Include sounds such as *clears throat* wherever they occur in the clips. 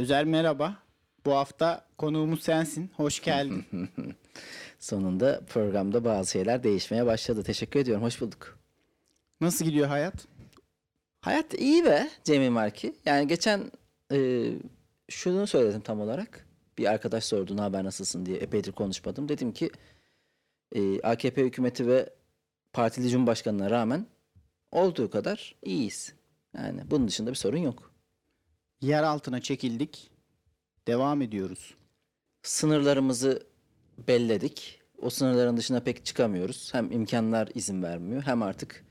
Özer merhaba. Bu hafta konuğumuz sensin. Hoş geldin. *laughs* Sonunda programda bazı şeyler değişmeye başladı. Teşekkür ediyorum. Hoş bulduk. Nasıl gidiyor hayat? Hayat iyi be Cemil Marki. Yani geçen e, şunu söyledim tam olarak. Bir arkadaş sordu ne haber nasılsın diye epeydir konuşmadım. Dedim ki e, AKP hükümeti ve partili cumhurbaşkanına rağmen olduğu kadar iyiyiz. Yani bunun dışında bir sorun yok. Yer altına çekildik. Devam ediyoruz. Sınırlarımızı belledik. O sınırların dışına pek çıkamıyoruz. Hem imkanlar izin vermiyor hem artık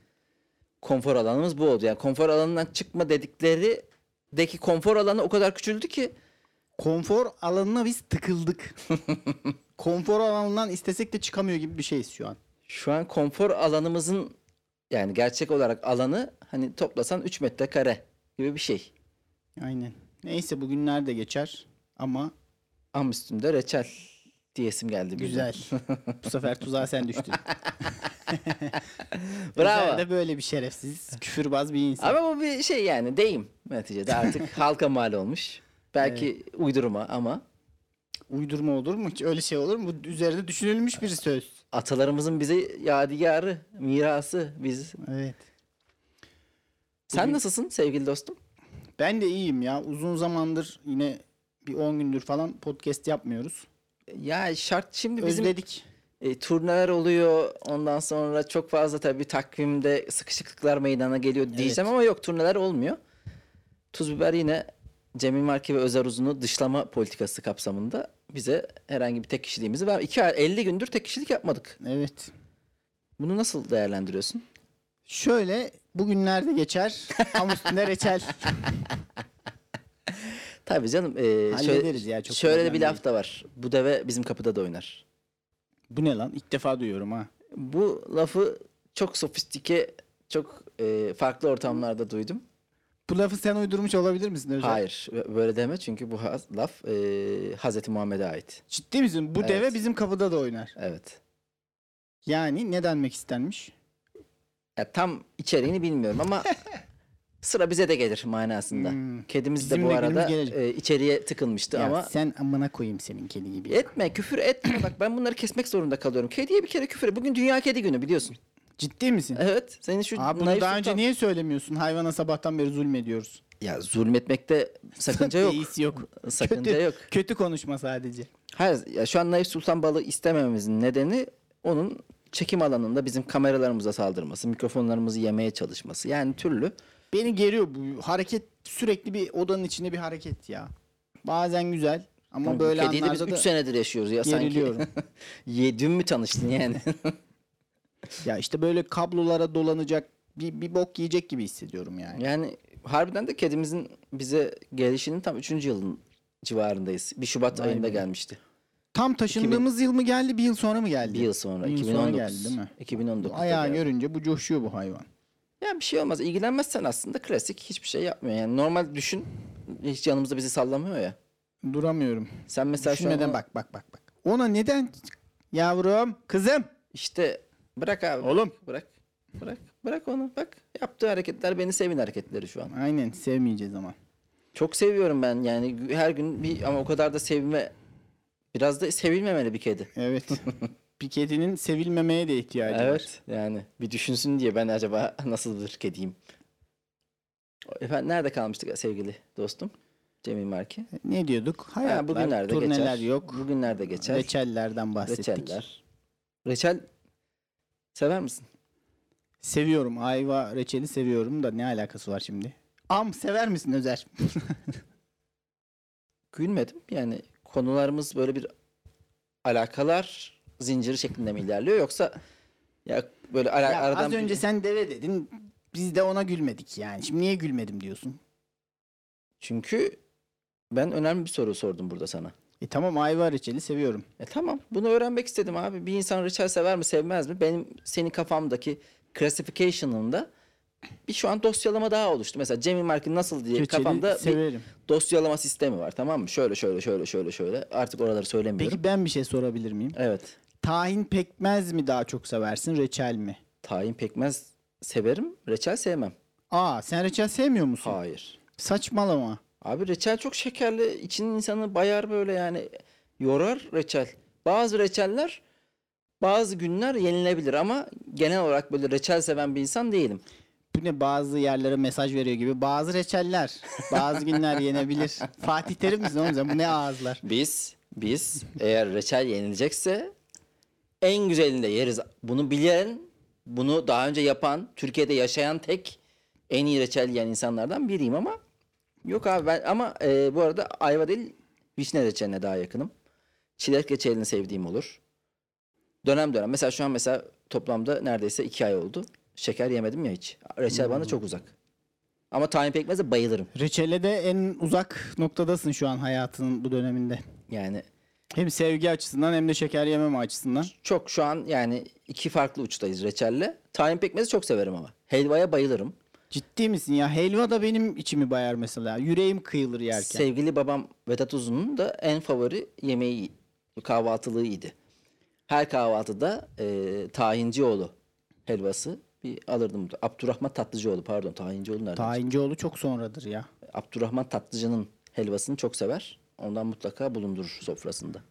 konfor alanımız bu oldu. Yani konfor alanından çıkma dedikleri deki konfor alanı o kadar küçüldü ki Konfor alanına biz tıkıldık. *laughs* Konfor alanından istesek de çıkamıyor gibi bir şeyiz şu an. şu an konfor alanımızın yani gerçek olarak alanı hani toplasan 3 metrekare gibi bir şey. Aynen. Neyse bugünler de geçer ama Am üstümde reçel diyesim geldi. birden. güzel. Bu sefer tuzağa sen düştün. *laughs* Bravo. Özer de böyle bir şerefsiz, küfürbaz bir insan. Ama bu bir şey yani deyim neticede artık *laughs* halka mal olmuş. Belki uydurma ama Uydurma olur mu? Hiç öyle şey olur mu? Bu üzerinde düşünülmüş bir söz. atalarımızın bize yadigarı, mirası biz. Evet. Sen nasılsın sevgili dostum? Ben de iyiyim ya. Uzun zamandır yine bir 10 gündür falan podcast yapmıyoruz. Ya şart şimdi bizim Özledik. e, turneler oluyor. Ondan sonra çok fazla tabii takvimde sıkışıklıklar meydana geliyor diyeceğim ama yok turneler olmuyor. Tuz biber yine Cemil Marki ve Özer Uzun'u dışlama politikası kapsamında bize herhangi bir tek kişiliğimizi ver. 2 ay 50 gündür tek kişilik yapmadık. Evet. Bunu nasıl değerlendiriyorsun? Şöyle bugünlerde geçer. Tam üstünde reçel. *laughs* Tabii canım. e, şöyle, Hallederiz ya, çok şöyle de bir laf da var. Bu deve bizim kapıda da oynar. Bu ne lan? İlk defa duyuyorum ha. Bu lafı çok sofistike, çok e, farklı ortamlarda duydum. Bu lafı sen uydurmuş olabilir misin Özel? Hayır, böyle deme çünkü bu laf e, Hazreti Muhammed'e ait. Ciddi misin? Bu Evet. deve bizim kapıda da oynar. Evet. Yani ne denmek istenmiş? Ya tam içeriğini bilmiyorum ama *laughs* sıra bize de gelir manasında. Hmm. Kedimiz Bizim de bu de arada gelecek. e, içeriye tıkılmıştı Ya ama sen amına koyayım senin kedi gibi. etme, küfür etme. Bak ben bunları kesmek zorunda kalıyorum. Kediye bir kere küfür. Bugün Dünya Kedi Günü biliyorsun. Ciddi misin? Evet. Senin şu Abi bunu daha önce sultan- niye söylemiyorsun? Hayvana sabahtan beri zulmediyoruz. Ya zulmetmekte sakınca yok. İyisi yok. Sakınca Kötü, yok. kötü konuşma sadece. Hayır ya şu an Naif Sultan balığı istemememizin nedeni onun çekim alanında bizim kameralarımıza saldırması, mikrofonlarımızı yemeye çalışması. Yani türlü. Beni geriyor bu hareket sürekli bir odanın içinde bir hareket ya. Bazen güzel ama böyle Kediyle biz anlarda 3 da senedir yaşıyoruz ya sanki. geriliyorum. *laughs* Ye, dün mü tanıştın yani? *laughs* ya işte böyle kablolara dolanacak bir, bir bok yiyecek gibi hissediyorum yani. yani harbiden de kedimizin bize gelişinin tam 3. yılın civarındayız. Bir Şubat ayında gelmişti. Tam taşındığımız yıl mı geldi bir yıl sonra mı geldi? Bir yıl sonra Bir yıl 2019. sonra geldi değil mi? 2019. Ayağı görünce bu coşuyor bu hayvan. Ya bir şey olmaz. İlgilenmezsen aslında klasik hiçbir şey yapmıyor. Yani normal düşün. Hiç yanımızda bizi sallamıyor ya. Duramıyorum. Sen mesela şu an Düşünmeden ona- bak bak bak bak. Ona neden yavrum kızım İşte bırak abi. Oğlum. Bırak. Bırak. Bırak onu. Bak yaptığı hareketler beni sevin hareketleri şu an. aynen sevmeyeceğiz ama. Çok seviyorum ben yani her gün bir ama o kadar da sevme biraz da sevilmemeli bir kedi. Evet. *laughs* bir kedinin sevilmemeye de ihtiyacı var. Evet yani bir düşünsün diye ben acaba nasıl bir kediyim. Efendim nerede kalmıştık sevgili dostum? Cemil Marki. Ne diyorduk? Ha, Hayatlar, bugünlerde turneler geçer. yok. Bugünlerde geçer. Reçellerden bahsettik. Reçeller. Reçel sever misin? Seviyorum. Ayva reçeli seviyorum da ne alakası var şimdi? Am sever misin Özer? *laughs* Gülmedim. Yani konularımız böyle bir alakalar zinciri şeklinde mi ilerliyor yoksa ya böyle ara, Ya aradan az önce sen deve dedin. Biz de ona gülmedik yani. Şimdi niye gülmedim diyorsun? çünkü ben önemli bir soru sordum burada sana. E tamam ayva reçeli seviyorum. E tamam bunu öğrenmek istedim abi. Bir insan reçel sever mi sevmez mi? Benim senin kafamdaki classification'ında bir şu an dosyalama daha oluştu. Mesela Cemil Mark'ın nasıl diye Reçeli kafamda bir severim. dosyalama sistemi var tamam mı? Şöyle şöyle şöyle şöyle şöyle. Artık oraları söylemiyorum. Peki ben bir şey sorabilir miyim? Evet. Tahin pekmez mi daha çok seversin reçel mi? Tahin pekmez severim. Reçel sevmem. Aa sen reçel sevmiyor musun? Hayır. Saçmalama. Abi reçel çok şekerli. İçinin insanı bayar böyle yani. Yorar reçel. Bazı reçeller bazı günler yenilebilir ama genel olarak böyle reçel seven bir insan değilim. Bu ne bazı yerlere mesaj veriyor gibi. Bazı reçeller bazı günler yenebilir. *laughs* Fatih Terim misin oğlum sen? Bu ne ağızlar? Biz biz eğer reçel yenilecekse en güzelini de yeriz. Bunu bilen, bunu daha önce yapan, Türkiye'de yaşayan tek en iyi reçel yiyen insanlardan biriyim ama yok abi ben ama e, bu arada ayva değil vişne reçeline daha yakınım. Çilek reçelini sevdiğim olur. Dönem dönem. Mesela şu an mesela toplamda neredeyse iki ay oldu. Şeker yemedim ya hiç. Reçel bana çok uzak. Ama tahin pekmeze bayılırım. Reçele de en uzak noktadasın şu an hayatının bu döneminde. Yani Hem sevgi açısından hem de şeker yememe açısından. Çok şu an yani iki farklı uçtayız reçelle. Tahin pekmezi çok severim ama. Helvaya bayılırım. Ciddi misin ya? Helva da benim içimi bayar mesela. Yüreğim kıyılır yerken. Sevgili babam Vedat Uzun'un da en favori yemeği kahvaltılığıydı. Her kahvaltıda e, tahincioğlu helvası bir alırdım. Abdurrahman Tatlıcıoğlu pardon tahincioğlu nerede? Tayincioğlu çok sonradır ya. Abdurrahman Tatlıcı'nın helvasını çok sever. Ondan mutlaka bulundurur sofrasında.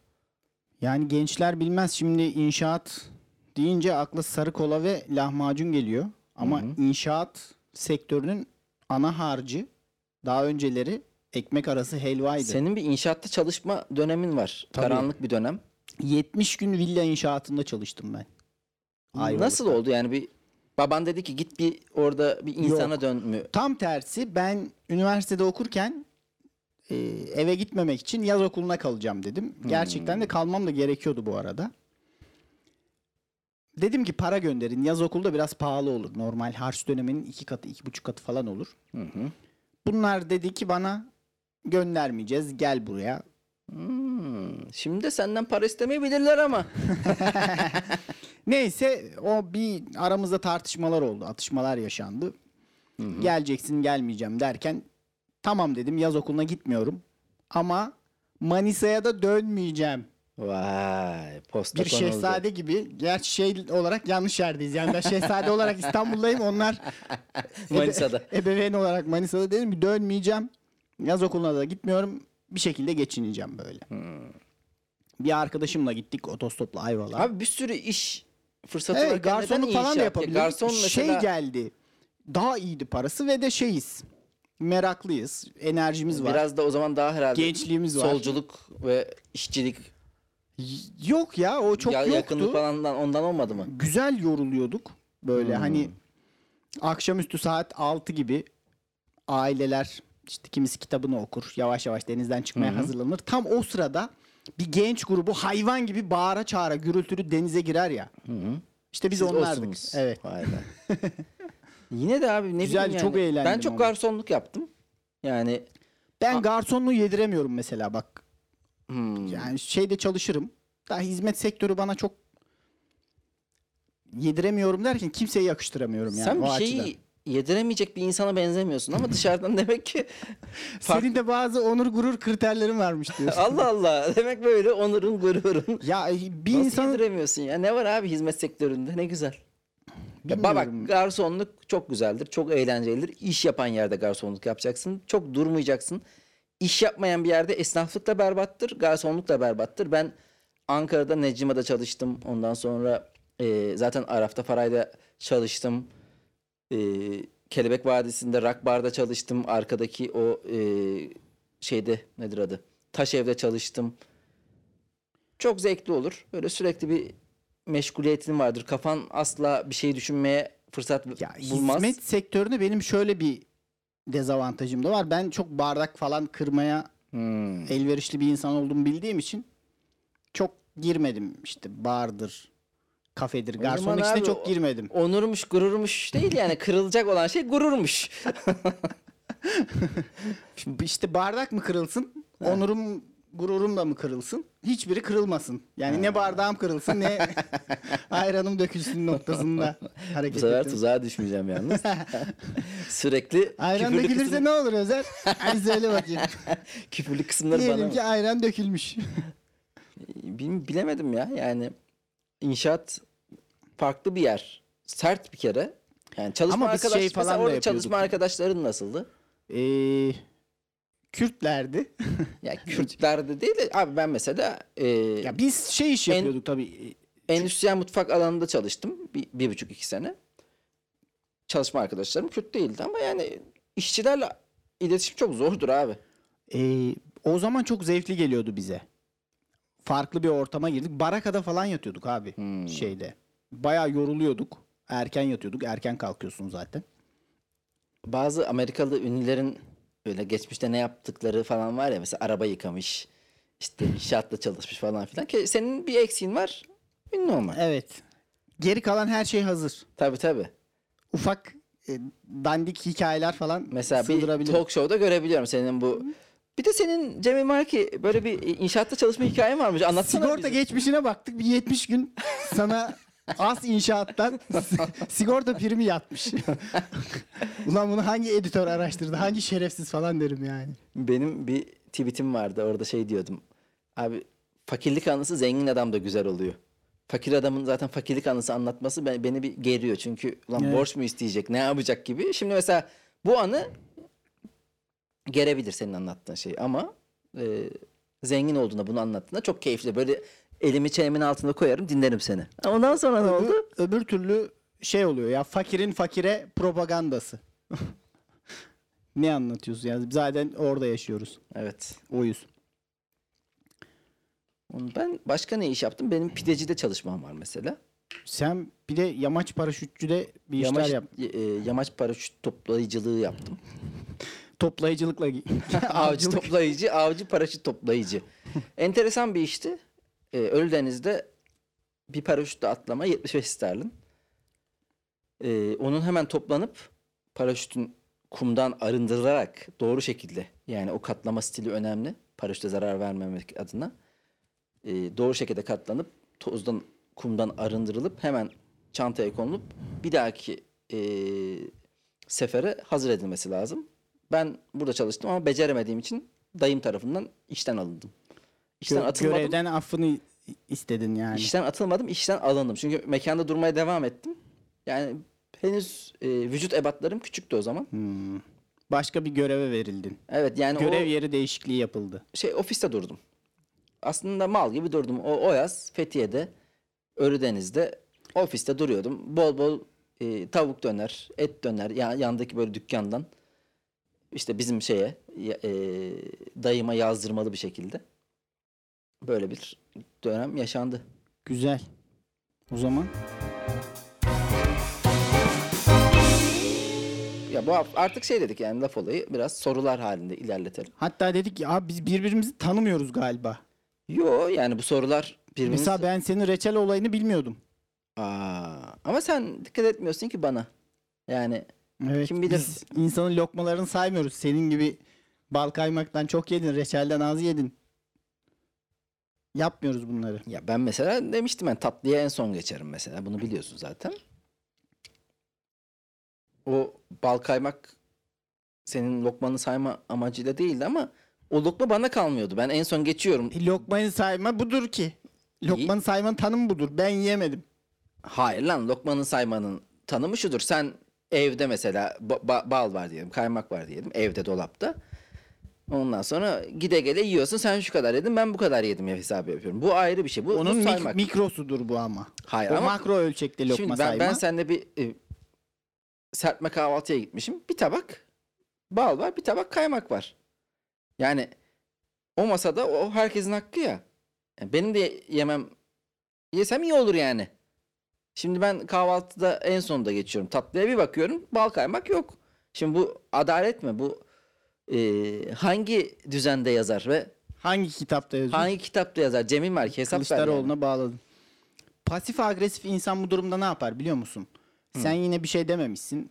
Yani gençler bilmez şimdi inşaat deyince akla sarı kola ve lahmacun geliyor. Ama inşaat sektörünün ana harcı daha önceleri ekmek arası helvaydı. Senin bir inşaatta çalışma dönemin var. Tabii. Karanlık bir dönem. 70 gün villa inşaatında çalıştım ben. Ayvalık'ta. Nasıl oldu yani bir baban dedi ki git bir orada bir insana dön mü? Tam tersi ben üniversitede okurken e, eve gitmemek için yaz okuluna kalacağım dedim. Gerçekten de kalmam da gerekiyordu bu arada. Dedim ki para gönderin. Yaz okulda biraz pahalı olur. Normal harç döneminin iki katı, iki buçuk katı falan olur. Bunlar dedi ki bana göndermeyeceğiz. Gel buraya. Hmm, Şimdi de senden para istemeyebilirler ama. *laughs* Neyse o bir aramızda tartışmalar oldu. Atışmalar yaşandı. Geleceksin gelmeyeceğim derken tamam dedim yaz okuluna gitmiyorum. Ama Manisa'ya da dönmeyeceğim. Vay posta Bir şehzade gibi. Gerçi şey olarak yanlış yerdeyiz. Yani ben şehzade olarak İstanbul'dayım. Onlar *laughs* ebe- Manisa'da. ebeveyn olarak Manisa'da dedim ki dönmeyeceğim. Yaz okuluna da gitmiyorum. Bir şekilde geçineceğim böyle. Hmm. Bir arkadaşımla gittik otostopla Ayvalık'a. Abi bir sürü iş fırsatı Evet neden garsonluk falan da inşaat ya? yapabiliriz. Garson mesela Şey geldi. Daha iyiydi parası ve de şeyiz. Meraklıyız. Enerjimiz var. biraz da o zaman daha herhalde Gençliğimiz var. solculuk ve işçilik Yok ya o çok ya, yoktu. yakınlık falan ondan olmadı mı? Güzel yoruluyorduk. Böyle Hmm. hani akşamüstü saat 6 gibi aileler işte kimisi kitabını okur. Yavaş yavaş denizden çıkmaya hazırlanır. Tam o sırada bir genç grubu hayvan gibi bağıra çağıra gürültülü denize girer ya. İşte biz Siz onlardık. olsunuz. Evet. Vay be. *laughs* Yine de abi ne Güzel, bileyim çok yani. eğlendim Ben çok ama. garsonluk yaptım. Yani Ben garsonluğu yediremiyorum mesela bak. hmm, Yani şeyde çalışırım. Daha hizmet sektörü bana çok yediremiyorum derken kimseye yakıştıramıyorum yani sen o bir şeyi açıdan. Yediremeyecek bir insana benzemiyorsun ama dışarıdan *laughs* demek ki fark- Senin de bazı onur gurur kriterlerin varmış diyorsun. *laughs* Allah Allah demek böyle onurun gururun. ya e, bir Nasıl insanın yediremiyorsun ya? Ne var abi hizmet sektöründe ne güzel. Ya bak garsonluk çok güzeldir, çok eğlencelidir. İş yapan yerde garsonluk yapacaksın. Çok durmayacaksın. İş yapmayan bir yerde esnaflık da berbattır, garsonluk da berbattır. Ben Ankara'da Necima'da çalıştım. Ondan sonra e, zaten Araf'ta Faray'da çalıştım. E, Kelebek Vadisi'nde Rock Bar'da çalıştım. Arkadaki o e, şeyde nedir adı? Taş evde çalıştım. Çok zevkli olur. Böyle sürekli bir meşguliyetin vardır. Kafan asla bir şey düşünmeye fırsat ya bulmaz. hizmet sektöründe benim şöyle bir dezavantajım da var. Ben çok bardak falan kırmaya Hmm. elverişli bir insan olduğumu bildiğim için çok girmedim işte bardır, kafedir, garsonluk işine abi çok girmedim. Onurmuş, gururmuş değil yani kırılacak olan şey gururmuş. Şimdi işte bardak mı kırılsın? Onurum, gururum da mı kırılsın? Hiçbiri kırılmasın. Yani ne bardağım kırılsın ne *laughs* ayranım dökülsün noktasında hareket Bu sefer ettim. tuzağa düşmeyeceğim yalnız. *laughs* Sürekli Ayran dökülürse kısım, ne olur Özer? Hadi söyle bakayım. *laughs* küfürlü kısımları Diyelim bana ki ayran dökülmüş. Bil- bilemedim ya. Yani inşaat farklı bir yer. Sert bir kere. Yani çalışma Ama biz arkadaş şey falan orada çalışma arkadaşların nasıldı? Ee, Kürtlerdi. *laughs* Ya Kürtlerde değil de abi ben mesela e, ya biz şey iş En- yapıyorduk tabii. endüstriyel mutfak alanında çalıştım. Bir, bir buçuk iki sene. Çalışma arkadaşlarım Kürt değildi ama yani işçilerle iletişim çok zordur abi. Ee, o zaman çok zevkli geliyordu bize. Farklı bir ortama girdik. Barakada falan yatıyorduk abi Hmm. şeyde. Bayağı yoruluyorduk. Erken yatıyorduk. Erken kalkıyorsun zaten. Bazı Amerikalı ünlülerin öyle geçmişte ne yaptıkları falan var ya mesela araba yıkamış, işte inşaatta çalışmış falan filan. Ki senin bir eksiğin var, ünlü olmak. Evet. Geri kalan her şey hazır. Tabii tabii. Ufak e, dandik hikayeler falan Mesela bir sığdırabilirim. talk show'da görebiliyorum senin bu. Bir de senin Cemil Marki böyle bir inşaatta çalışma hikayen varmış. Anlatsana Sigorta bize. geçmişine baktık. Bir 70 gün sana az inşaattan *laughs* sigorta primi yatmış. *laughs* Ulan bunu hangi editör araştırdı? Hangi şerefsiz falan derim yani. Benim bir tweetim vardı. Orada şey diyordum. Abi fakirlik anısı zengin adam da güzel oluyor. Fakir adamın zaten fakirlik anısı anlatması ben- beni bir geriyor. Çünkü ulan Evet. borç mu isteyecek, ne yapacak gibi. Şimdi mesela bu anı gerebilir senin anlattığın şey ama e, zengin olduğunda bunu anlattığında çok keyifli. Böyle elimi çenemin altına koyarım dinlerim seni. Ondan sonra ne oldu? Öbür, öbür türlü şey oluyor ya fakirin fakire propagandası. *laughs* ne anlatıyorsun yani zaten orada yaşıyoruz. Evet. Oyuz. Ben başka ne iş yaptım? Benim pidecide çalışmam var mesela. Sen bir de yamaç paraşütçüde bir işler Yamaç, yap. e, yamaç paraşüt toplayıcılığı yaptım. Toplayıcılıkla *laughs* avcı avcılık. toplayıcı, avcı paraşüt toplayıcı. Enteresan bir işti. Ee, Ölüdeniz'de bir paraşütle atlama 75 sterlin. Ee, onun hemen toplanıp paraşütün kumdan arındırılarak doğru şekilde yani o katlama stili önemli. Paraşüte zarar vermemek adına. Ee, doğru şekilde katlanıp tozdan kumdan arındırılıp hemen çantaya konulup bir dahaki ee, sefere hazır edilmesi lazım. Ben burada çalıştım ama beceremediğim için dayım tarafından işten alındım. İşten Gö- atılmadım. görevden affını istedin yani. İşten atılmadım, işten alındım. Çünkü mekanda durmaya devam ettim. Yani henüz e, vücut ebatlarım küçüktü o zaman. Hmm. Başka bir göreve verildin. Evet yani Görev o yeri değişikliği yapıldı. şey ofiste durdum. Aslında mal gibi durdum. O, o yaz Fethiye'de, Ölüdeniz'de ofiste duruyordum. Bol bol e, tavuk döner, et döner. Ya, yandaki böyle dükkandan işte bizim şeye e, dayıma yazdırmalı bir şekilde. Böyle bir dönem yaşandı. Güzel. O zaman Ya bu artık şey dedik yani laf olayı biraz sorular halinde ilerletelim. hatta dedik ki abi biz birbirimizi tanımıyoruz galiba. Yo yani bu sorular birbirimiz... Mesela ben senin reçel olayını bilmiyordum. Aa, ama sen dikkat etmiyorsun ki bana. Yani Evet. Kim bilir? Biz insanın lokmalarını saymıyoruz. Senin gibi bal kaymaktan çok yedin, reçelden az yedin. Yapmıyoruz bunları. Ya ben mesela demiştim ben tatlıya en son geçerim mesela. Bunu biliyorsun zaten. O bal kaymak senin lokmanı sayma amacıyla değildi ama o lokma bana kalmıyordu. Ben en son geçiyorum. E, Lokmayı sayma budur ki. Lokmanı saymanın tanımı budur. Ben yiyemedim. Hayır lan lokmanın saymanın tanımı şudur. Sen evde mesela ba- ba- bal var diyelim, kaymak var diyelim evde dolapta. Ondan sonra gide gele yiyorsun. Sen şu kadar yedin, ben bu kadar yedim ya hesabı yapıyorum. Bu ayrı bir şey. Bu, Onun bu mik- mikrosudur bu ama. Hayır o ama makro ölçekli lokma Şimdi ben, sayma. ben seninle bir e, serpme kahvaltıya gitmişim. Bir tabak bal var, bir tabak kaymak var. Yani o masada o herkesin hakkı ya. Yani benim de yemem yesem iyi olur yani. Şimdi ben kahvaltıda en sonunda geçiyorum. Tatlıya bir bakıyorum bal kaymak yok. Şimdi bu adalet mi? Bu e, hangi düzende yazar ve Hangi kitapta yazıyor? hangi kitapta yazar? Cemil Marki hesap ver. yani. Kılıçdaroğlu'na bağladım. Pasif agresif insan bu durumda ne yapar biliyor musun? Sen yine bir şey dememişsin.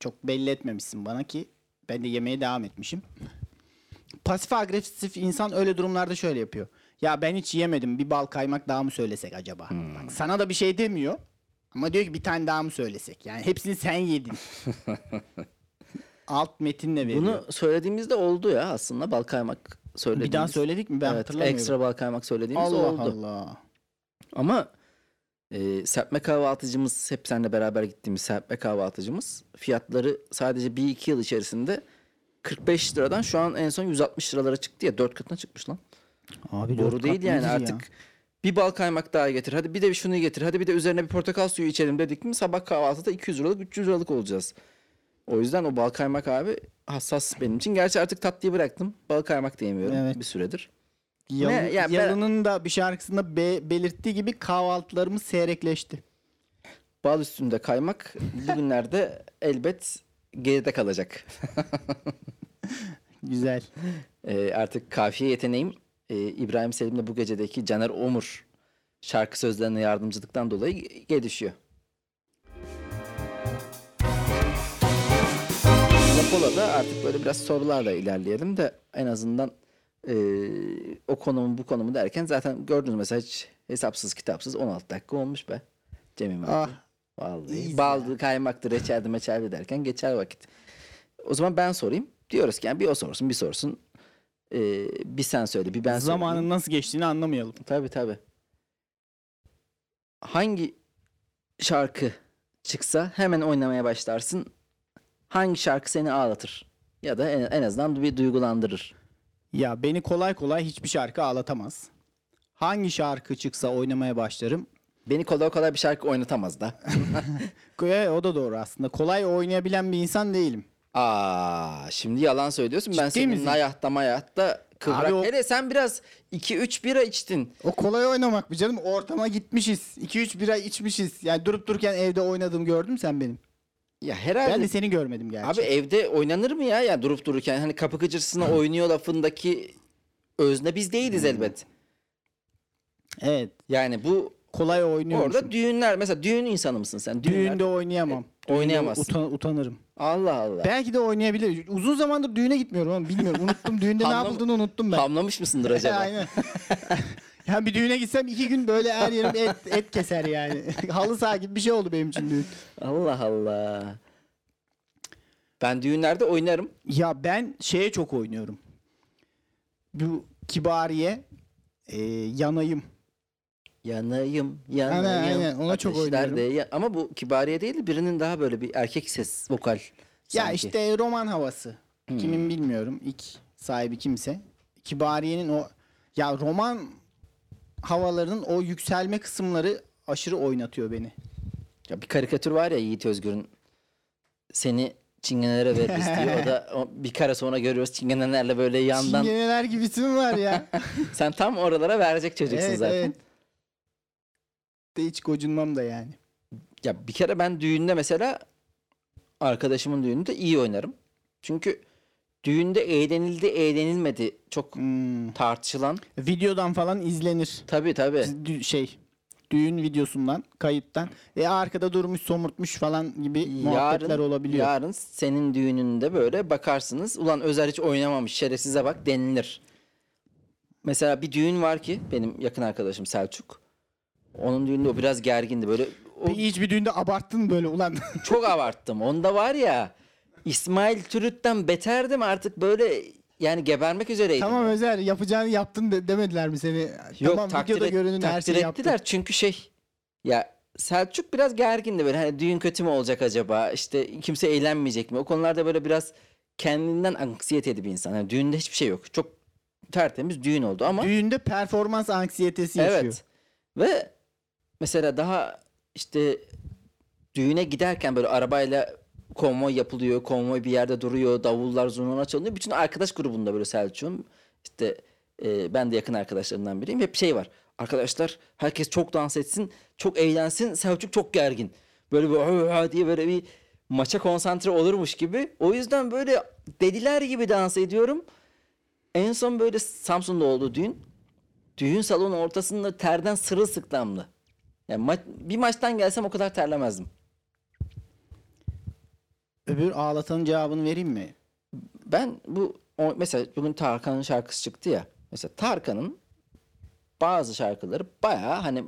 Çok belli etmemişsin bana ki ben de yemeye devam etmişim. Pasif agresif insan öyle durumlarda şöyle yapıyor. Ya ben hiç yemedim bir bal kaymak daha mı söylesek acaba? Bak, sana da bir şey demiyor. Ama diyor ki bir tane daha mı söylesek? Yani hepsini sen yedin. *laughs* Alt metinle veriyor. Bunu söylediğimizde oldu ya aslında bal kaymak söylediğimiz. bir daha söyledik mi? Ben evet, hatırlamıyorum. ekstra bal kaymak söylediğimiz Allah oldu. Allah. Ama e, serpme kahvaltıcımız hep seninle beraber gittiğimiz serpme kahvaltıcımız fiyatları sadece bir iki yıl içerisinde 45 liradan şu an en son 160 liralara çıktı ya 4 katına çıkmış lan. Abi Doğru dört değil yani nedir ya? artık bir bal kaymak daha getir. Hadi bir de şunu getir. Hadi bir de üzerine bir portakal suyu içelim dedik mi sabah kahvaltıda 200 liralık 300 liralık olacağız. O yüzden o bal kaymak abi hassas benim için. Gerçi artık tatlıyı bıraktım. Bal kaymak da yemiyorum Evet. bir süredir. Yalı, Ne? Ya ben- Yalı'nın da bir şarkısında be- belirttiği gibi kahvaltılarımız seyrekleşti. Bal üstünde kaymak bugünlerde *laughs* elbet geride kalacak. Güzel. *laughs* Ee, artık kafiye yeteneğim e, İbrahim Selim'le bu gecedeki Caner Omur şarkı sözlerine yardımcılıktan dolayı ge- gelişiyor. Lapola'da artık böyle biraz sorularla ilerleyelim de en azından e, o konumu bu konumu derken zaten gördünüz mesela hiç hesapsız kitapsız 16 dakika olmuş be. Cemil abi. Ah. Vallahi. Baldı, kaymaktı, reçeldi, meçeldi derken geçer vakit. O zaman ben sorayım. Diyoruz ki yani bir o sorsun, bir sorsun. Ee, bir sen söyle, bir ben Zamanın söyleyeyim. nasıl geçtiğini anlamayalım. Tabii tabii. Hangi şarkı çıksa hemen oynamaya başlarsın. Hangi şarkı seni ağlatır? Ya da en, en azından bir duygulandırır. Ya beni kolay kolay hiçbir şarkı ağlatamaz. Hangi şarkı çıksa oynamaya başlarım. Beni kolay kolay bir şarkı oynatamaz da. *laughs* E, o da doğru aslında. Kolay oynayabilen bir insan değilim. Aa, şimdi yalan söylüyorsun. ben Ciddi senin misin? hayatta mayatta kıvrak. Abi o- Hele sen biraz 2-3 bira içtin. O kolay oynamak mı canım? Ortama gitmişiz. 2-3 bira içmişiz. Yani durup dururken evde oynadım gördün sen benim. Ya herhalde Ben de seni görmedim gerçi. Abi evde oynanır mı ya? Ya durup dururken hani kapı gıcırsına *clears throat* oynuyor lafındaki özne biz değiliz Hmm. elbet. Evet. Yani bu Kolay oynuyorum. orada düğünler mesela düğün insanı mısın sen? Düğünler- Düğünde oynayamam. Düğünde Oynayamazsın. utan- utanırım. Allah Allah. Belki de oynayabilir. Uzun zamandır düğüne gitmiyorum ama bilmiyorum. Unuttum. Düğünde ne Hamlam- yapıldığını unuttum ben. Hamlamış mısındır acaba? *laughs* Aynen. yani bir düğüne gitsem iki gün böyle her yerim et, et keser yani. *laughs* Halı saha gibi bir şey oldu benim için düğün. Allah Allah. Ben düğünlerde oynarım. Ya ben şeye çok oynuyorum. Bu kibariye e, yanayım. Yanayım, yanayım. Aynen, aynen. Ona çok ateşlerde ya- Ama bu kibariye değil de birinin daha böyle bir erkek ses vokal. Ya sanki. işte roman havası. Hmm. Kimin bilmiyorum. İlk sahibi kimse. Kibariye'nin o ya roman havalarının o yükselme kısımları aşırı oynatıyor beni. Ya bir karikatür var ya Yiğit Özgür'ün seni çingenelere veririz *laughs* diyor. O da o bir kare sonra görüyoruz çingenelerle böyle yandan. Çingeneler gibisi mi var ya? *laughs* Sen tam oralara verecek çocuksun evet, zaten. evet. De hiç gocunmam da yani. Ya bir kere ben düğünde mesela arkadaşımın düğününde iyi oynarım. Çünkü düğünde eğlenildi eğlenilmedi çok Hmm. tartışılan. Videodan falan izlenir. Tabii tabii. Dü- şey düğün videosundan, kayıttan ve arkada durmuş, somurtmuş falan gibi muhabbetler olabiliyor. Yarın senin düğününde böyle bakarsınız. Ulan Özer hiç oynamamış şerefsize bak denilir. Mesela bir düğün var ki benim yakın arkadaşım Selçuk. Onun düğünde o biraz gergindi böyle. O Bir hiçbir düğünde abarttın böyle ulan. *laughs* çok abarttım. Onda var ya İsmail Türüt'ten beterdim artık böyle yani gebermek üzereydim. tamam Özer yapacağını yaptın de- demediler mi seni? Yok tamam takdir, et- görünün her takdir şeyi yaptın. ettiler çünkü şey ya Selçuk biraz gergindi böyle hani düğün kötü mü olacak acaba işte kimse eğlenmeyecek mi o konularda böyle biraz kendinden anksiyeteli bir insan yani düğünde hiçbir şey yok çok tertemiz düğün oldu ama Düğünde performans anksiyetesi yaşıyor. evet ve mesela daha işte düğüne giderken böyle arabayla konvoy yapılıyor konvoy bir yerde duruyor davullar zurnalar çalınıyor bütün arkadaş grubunda böyle Selçuk'un işte e, ben de yakın arkadaşlarından biriyim. Hep şey var. Arkadaşlar herkes çok dans etsin, çok eğlensin. Selçuk çok gergin. Böyle bir "Hı hı" diye böyle bir maça konsantre olurmuş gibi. O yüzden böyle deliler gibi dans ediyorum. En son böyle Samsun'da oldu düğün. Düğün salonu ortasında terden sırılsıklamlı. Yani ma- bir maçtan gelsem o kadar terlemezdim. Öbür ağlatanın cevabını vereyim mi? Ben bu o, mesela bugün Tarkan'ın şarkısı çıktı ya. Mesela Tarkan'ın bazı şarkıları baya hani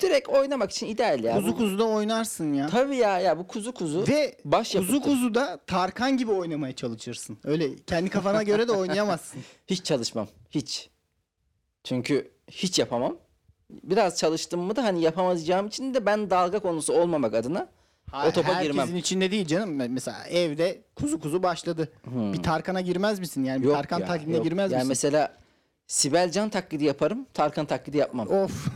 direkt oynamak için ideal ya. kuzu kuzu da oynarsın ya. Tabii ya ya bu kuzu kuzu. Ve baş kuzu kuzu da Tarkan gibi oynamaya çalışırsın. Öyle kendi kafana göre de oynayamazsın. *laughs* Hiç çalışmam. Hiç. Çünkü hiç yapamam. Biraz çalıştım mı da hani yapamayacağım için de ben dalga konusu olmamak adına o topa Herkesin girmem. içinde değil canım. Mesela evde kuzu kuzu başladı. Bir Tarkan'a girmez misin? Yani bir Yok Tarkan ya, taklidine yok. girmez yani misin? mesela Sibel Can taklidi yaparım. Tarkan taklidi yapmam. Of.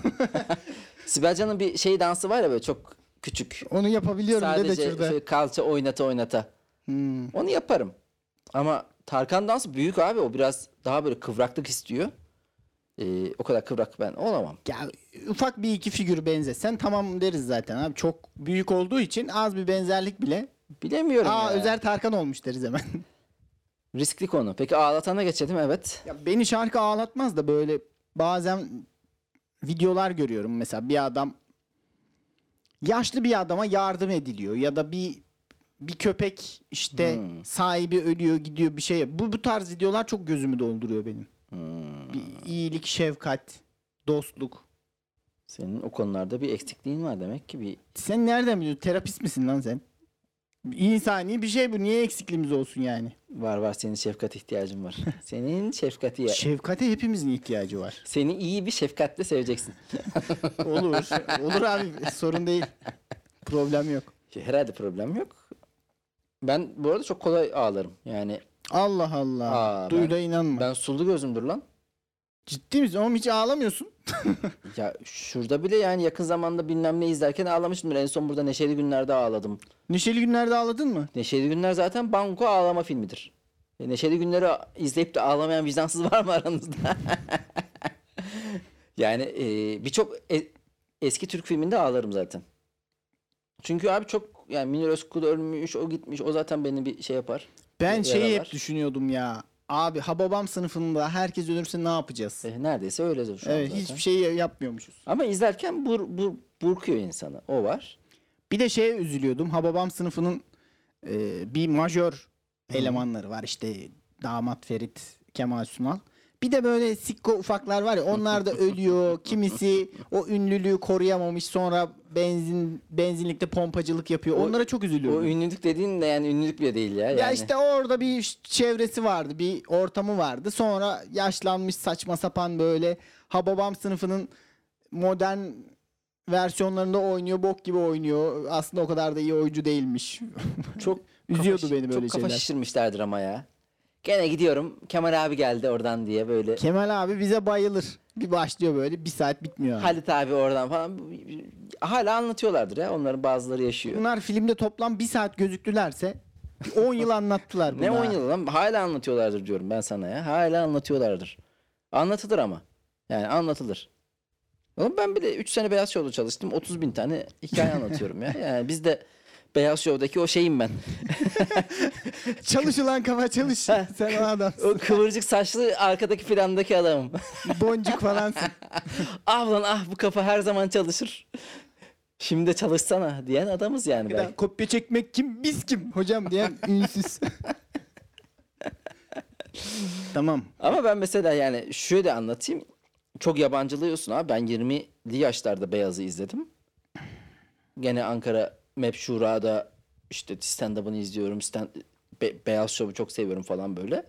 *laughs* Sibel Can'ın bir şey dansı var ya böyle çok küçük. Onu yapabiliyorum de de Sadece şurada. şöyle kalça oynata oynata. Hmm. Onu yaparım. Ama Tarkan dansı büyük abi. O biraz daha böyle kıvraklık istiyor. Ee, o kadar kıvrak ben olamam. Ya ufak bir iki figür benzesen tamam deriz zaten abi. Çok büyük olduğu için az bir benzerlik bile. Bilemiyorum Aa ya. Özer Tarkan olmuş deriz hemen. *laughs* Riskli konu. Peki ağlatana geçelim evet. ya beni şarkı ağlatmaz da böyle bazen videolar görüyorum. Mesela bir adam yaşlı bir adama yardım ediliyor ya da bir bir köpek işte Hmm. sahibi ölüyor gidiyor bir şey. Bu bu tarz videolar çok gözümü dolduruyor benim. Hmm. İyilik, şefkat, dostluk. Senin o konularda bir eksikliğin var demek ki bir Sen nereden biliyorsun? Terapist misin lan sen? İnsani bir şey bu. Niye eksikliğimiz olsun yani? var var senin şefkat ihtiyacın var. *laughs* senin şefkati ya. Şefkate hepimizin ihtiyacı var. Seni iyi bir şefkatle seveceksin. *laughs* Olur. Olur abi. Sorun değil. Problem yok. Herhalde problem yok. Ben bu arada çok kolay ağlarım. Yani Allah Allah. Aa, Duy ben- da inanma. ben sulu gözümdür lan. Ciddi misin? Oğlum hiç ağlamıyorsun. *laughs* Ya şurada bile yani yakın zamanda bilmem ne izlerken ağlamışımdır. En son burada Neşeli Günler'de ağladım. Neşeli günlerde ağladın mı? Neşeli Günler zaten banko ağlama filmidir. E, Neşeli Günler'i izleyip de ağlamayan vicdansız var mı aranızda? *laughs* yani e, birçok e- eski Türk filminde ağlarım zaten. Çünkü abi çok yani Münir Özkul ölmüş, o gitmiş. O zaten beni bir şey yapar. Ben Yaralar. şeyi hep düşünüyordum ya. Abi Hababam sınıfında herkes ölürse ne yapacağız? E, neredeyse öyle şu an Evet zaten. hiçbir şey yapmıyormuşuz. Ama izlerken bur, bur, burkuyor insanı. O var. Bir de şeye üzülüyordum. Hababam sınıfının e, bir majör elemanları var. İşte damat Ferit, Kemal Sunal. Bir de böyle sikko ufaklar var ya onlar da ölüyor. Kimisi o ünlülüğü koruyamamış sonra benzin benzinlikte pompacılık yapıyor. O- Onlara çok O üzülüyorum. ünlülük dediğin de yani ünlülük bile değil ya. Ya yani. işte orada bir çevresi vardı, bir ortamı vardı. Sonra yaşlanmış saçma sapan böyle Hababam sınıfının modern versiyonlarında oynuyor, bok gibi oynuyor. Aslında o kadar da iyi oyuncu değilmiş. çok *laughs* Üzüyordu kafa, beni böyle Çok kafa şeyler. şişirmişlerdir ama ya. Gene gidiyorum Kemal abi geldi oradan diye böyle. Kemal abi bize bayılır. Bir başlıyor böyle bir saat bitmiyor. abi. Halit abi oradan falan. Hala anlatıyorlardır ya. Onların bazıları yaşıyor. Bunlar filmde toplam bir saat gözüktülerse *laughs* 10 yıl anlattılar bunu. Ne ha. 10 yıl lan? Hala anlatıyorlardır diyorum ben sana ya. Hala anlatıyorlardır. Anlatılır ama. Yani anlatılır. Oğlum ben bir de 3 sene Beyaz Show'da çalıştım. 30 bin tane hikaye anlatıyorum ya. *laughs* Yani biz de Beyaz Show'daki o şeyim ben. *laughs* Çalış ulan kafa çalış. Sen o adam. O kıvırcık saçlı arkadaki plandaki adamım. Boncuk falansın. *laughs* ah lan ah bu kafa her zaman çalışır. Şimdi de çalışsana diyen adamız yani Bir daha belki. kopya çekmek kim biz kim hocam diyen *laughs* ünsüz. tamam. Ama ben mesela yani şöyle anlatayım. Çok yabancılıyorsun abi. Ben 20'li yaşlarda Beyaz'ı izledim. Gene Ankara Map Şura'da işte stand-up'ını izliyorum. Stand, Be- Beyaz Show'u çok seviyorum falan böyle.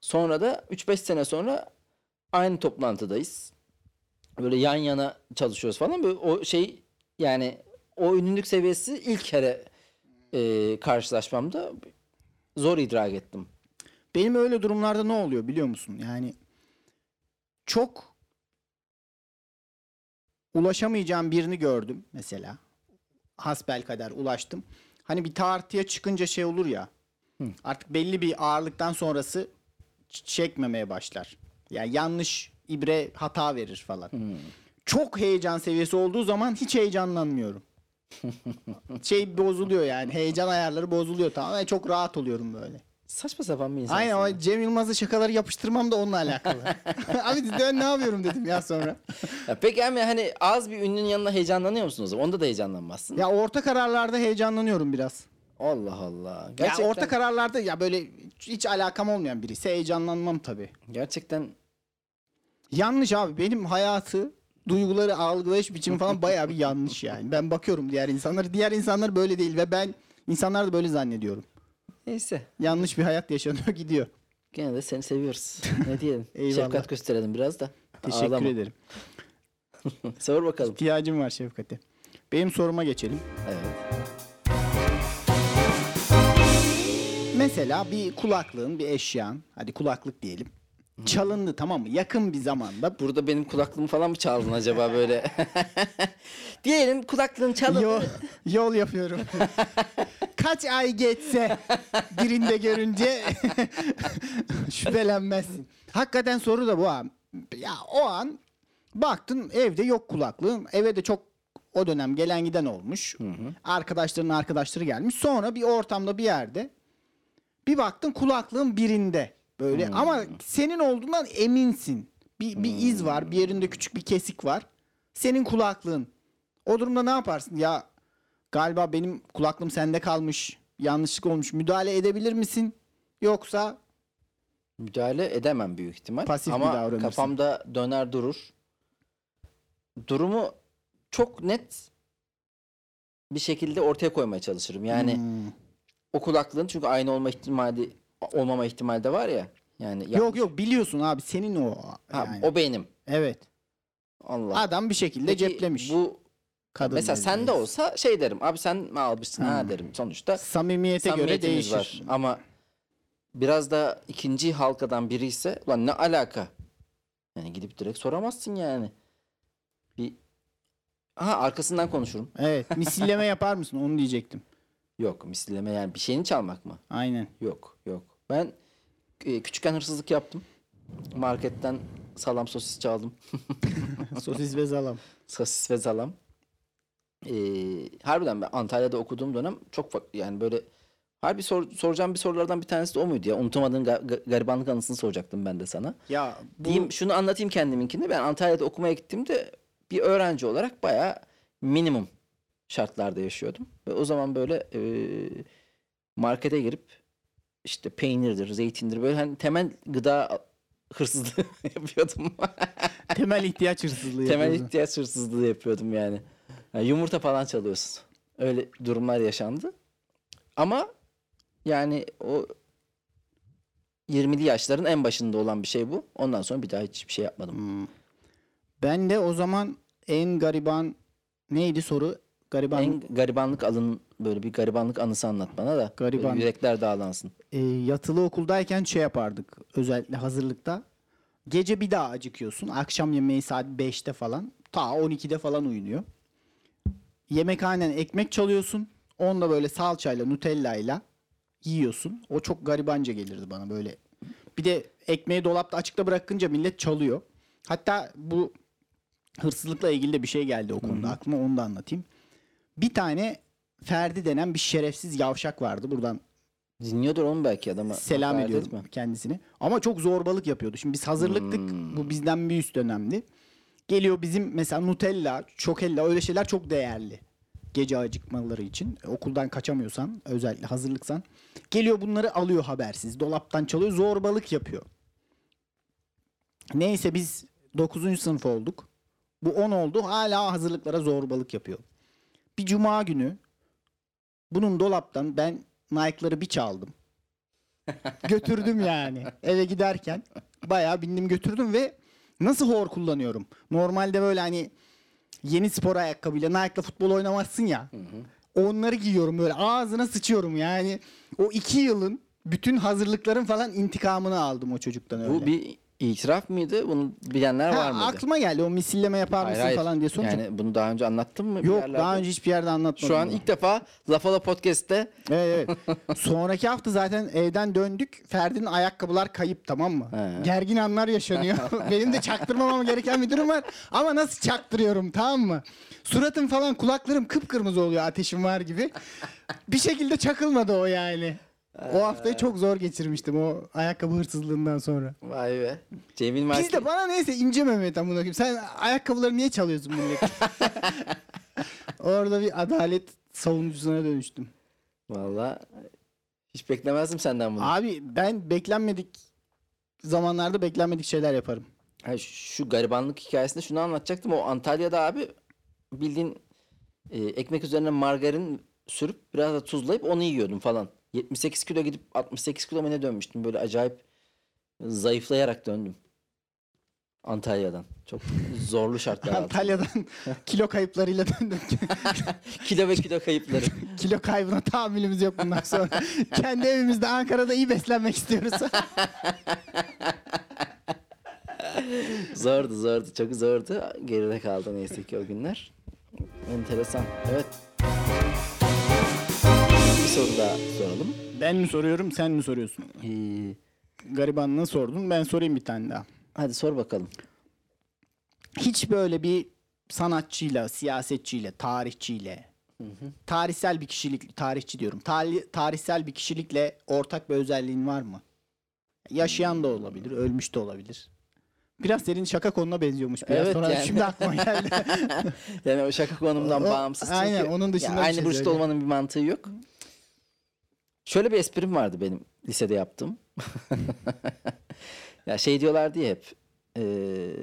Sonra da 3-5 sene sonra aynı toplantıdayız. Böyle yan yana çalışıyoruz falan. Böyle o şey yani o ünlülük seviyesi ilk kere e, karşılaşmamda zor idrak ettim. Benim öyle durumlarda ne oluyor biliyor musun? Yani çok ulaşamayacağım birini gördüm mesela. Hasbel kadar ulaştım. Hani bir tartıya çıkınca şey olur ya. Hı. Artık belli bir ağırlıktan sonrası çekmemeye başlar. Yani yanlış ibre hata verir falan. Çok heyecan seviyesi olduğu zaman hiç heyecanlanmıyorum. *laughs* şey bozuluyor yani. Heyecan ayarları bozuluyor tamam. çok rahat oluyorum böyle. Saçma sapan bir insan. Aynen o Cem Yılmaz'ı şakaları yapıştırmam da onunla alakalı. *laughs* Abi ben ne yapıyorum dedim ya sonra. Ya peki ama hani az bir ünlünün yanında heyecanlanıyor musun o zaman? Onda da heyecanlanmazsın. Ya orta kararlarda heyecanlanıyorum biraz. Allah Allah. Ya orta kararlarda ya böyle hiç alakam olmayan birisi heyecanlanmam tabii. Gerçekten Yanlış abi benim hayatı duyguları algılayış biçimi falan bayağı bir yanlış yani. Ben bakıyorum diğer insanlara. Diğer insanlar böyle değil ve ben insanlar da böyle zannediyorum. Neyse. Yanlış bir hayat yaşanıyor gidiyor. Gene de seni seviyoruz. *laughs* Ne diyelim? Şefkat gösterelim biraz da. Teşekkür Ağlama. ederim. *laughs* Sor bakalım. İhtiyacım var şefkate. Benim soruma geçelim. Evet. Mesela bir kulaklığın, bir eşyan, hadi kulaklık diyelim. Çalındı tamam mı? Yakın bir zamanda. Burada benim kulaklığımı falan mı çaldın acaba böyle? *laughs* Diyelim kulaklığın çalındı. Yol, yol yapıyorum. *laughs* Kaç ay geçse birinde görünce *laughs* şüphelenmezsin. Hakikaten soru da bu ha. Ya o an baktın evde yok kulaklığın. Eve de çok o dönem gelen giden olmuş. Arkadaşların arkadaşları gelmiş. Sonra bir ortamda bir yerde bir baktın kulaklığın birinde. Böyle ama senin olduğundan eminsin. Bir, bir iz var. Bir yerinde küçük bir kesik var. Senin kulaklığın. O durumda ne yaparsın? Ya galiba benim kulaklığım sende kalmış. Yanlışlık olmuş. Müdahale edebilir misin? Yoksa Müdahale edemem büyük ihtimal. Pasif Ama davranırsın. kafamda döner durur. Durumu çok net bir şekilde ortaya koymaya çalışırım. Yani Hmm. o kulaklığın çünkü aynı olma ihtimali olmama ihtimali de var ya. Yani ya- yok yok biliyorsun abi senin o. ha, yani. o benim. Evet. Allah. Adam bir şekilde Peki ceplemiş. Bu Kadın mesela nezle. sende olsa şey derim. Abi sen mi almışsın ha derim. Sonuçta samimiyete göre değişir. var. Ama biraz da ikinci halkadan biri ise ulan ne alaka? Yani gidip direkt soramazsın yani. Bir Aha arkasından konuşurum. Evet. *laughs* Misilleme yapar mısın? Onu diyecektim. Yok misilleme yani bir şeyini çalmak mı? Aynen. Yok yok. Ben e, küçükken hırsızlık yaptım. Marketten salam sosis çaldım. Sosis ve zalam. Sosis ve salam. Ee, harbiden ben Antalya'da okuduğum dönem çok yani böyle harbi sor, soracağım bir sorulardan bir tanesi de o muydu ya? Unutamadığın ga- ga- garibanlık anısını soracaktım ben de sana. Ya bu Diyeyim şunu anlatayım kendiminkini. Ben Antalya'da okumaya gittiğimde bir öğrenci olarak bayağı minimum şartlarda yaşıyordum. Ve o zaman böyle e, markete girip işte peynirdir, zeytindir böyle hani temel gıda hırsızlığı *laughs* yapıyordum. temel ihtiyaç hırsızlığı temel yapıyorsun. ihtiyaç hırsızlığı yapıyordum yani. Yani yumurta falan çalıyorsun. Öyle durumlar yaşandı. Ama yani o 20'li yaşların en başında olan bir şey bu. Ondan sonra bir daha hiçbir şey yapmadım. Hmm. Ben de o zaman en gariban neydi soru? Gariban En garibanlık alın böyle bir garibanlık anısı anlat bana da. Gariban. Yürekler dağlansın. e, yatılı okuldayken şey yapardık özellikle hazırlıkta. Gece bir daha acıkıyorsun. Akşam yemeği saat 5'te falan. Ta 12'de falan uyunuyor. Yemekhaneden ekmek çalıyorsun. Onu da böyle salçayla, nutella'yla yiyorsun. O çok garibanca gelirdi bana böyle. Bir de ekmeği dolapta açıkta bırakınca millet çalıyor. Hatta bu hırsızlıkla ilgili de bir şey geldi o konuda aklıma onu da anlatayım. Bir tane Ferdi denen bir şerefsiz yavşak vardı. Buradan Dinliyordur onu belki adama. selam hakaret ediyorum etme. kendisine. Ama çok zorbalık yapıyordu. Şimdi biz hazırlıktık. Hmm. Bu bizden bir üst dönemdi. Geliyor bizim mesela Nutella, Çokella öyle şeyler çok değerli. Gece acıkmaları için. E, Okuldan kaçamıyorsan özellikle hazırlıksan. Geliyor bunları alıyor habersiz. Dolaptan çalıyor. Zorbalık yapıyor. Neyse biz 9. sınıf olduk. Bu 10 oldu. Hala hazırlıklara zorbalık yapıyor. Bir cuma günü bunun dolaptan ben Nike'ları bir çaldım. Götürdüm yani. Eve giderken bayağı bindim götürdüm ve nasıl hor kullanıyorum. Normalde böyle hani yeni spor ayakkabıyla Nike'la futbol oynamazsın ya. Onları giyiyorum böyle ağzına sıçıyorum yani. O iki yılın bütün hazırlıkların falan intikamını aldım o çocuktan öyle. Bu bir itiraf mıydı? Bunu bilenler var mıydı? aklıma geldi o misilleme yapar mısın falan diye sorunca. Yani bunu daha önce anlattın mı? bir Yok yerlerde? daha önce hiçbir yerde anlatmadım. Şu an bunu. ilk defa Lafala Podcast'te Evet, evet. *laughs* Sonraki hafta zaten evden döndük. Ferdi'nin ayakkabılar kayıp tamam mı? He. Gergin anlar yaşanıyor. *laughs* Benim de çaktırmamam gereken bir durum var. Ama nasıl çaktırıyorum tamam mı? Suratım falan kulaklarım kıpkırmızı oluyor ateşim var gibi. Bir şekilde çakılmadı o yani. O haftayı çok zor geçirmiştim o ayakkabı hırsızlığından sonra. Vay be. Cemil Marki. Biz de bana neyse ince Mehmet amına koyayım. Sen ayakkabıları niye çalıyorsun millet? *laughs* Orada bir adalet savunucusuna dönüştüm. Valla hiç beklemezdim senden bunu. Abi ben beklenmedik zamanlarda beklenmedik şeyler yaparım. Ha, şu garibanlık hikayesinde şunu anlatacaktım. O Antalya'da abi bildiğin e, ekmek üzerine margarin sürüp biraz da tuzlayıp onu yiyordum falan. 78 kilo gidip 68 kilo ne dönmüştüm. Böyle acayip zayıflayarak döndüm. Antalya'dan. Çok zorlu şartlar. Antalya'dan *laughs* kilo kayıplarıyla döndüm. *laughs* Kilo ve kilo kayıpları. *laughs* kilo kaybına tahammülümüz yok bundan sonra. Kendi evimizde Ankara'da iyi beslenmek istiyoruz. zordu zordu. Çok zordu. Geride kaldı neyse ki o günler. Enteresan. Evet. Soru daha soralım. ben mi soruyorum sen mi soruyorsun? Ee, Garibanlığı sordun ben sorayım bir tane daha. hadi sor bakalım. Hiç böyle bir sanatçıyla, siyasetçiyle, tarihçiyle, tarihsel bir kişilik, tarihçi diyorum. Tarih, tarihsel bir kişilikle ortak bir özelliğin var mı? Yaşayan da olabilir, ölmüş de olabilir. Biraz senin şaka konuna benziyormuş biraz Evet, sonra yani. şimdi aklıma geldi. *laughs* Yani o şaka konumdan O- bağımsız. Çünkü aynen, onun dışında ya aynı şey burçta olmanın bir mantığı yok. Şöyle bir esprim vardı benim lisede yaptığım. *laughs* ya şey diyorlardı ya hep. eee,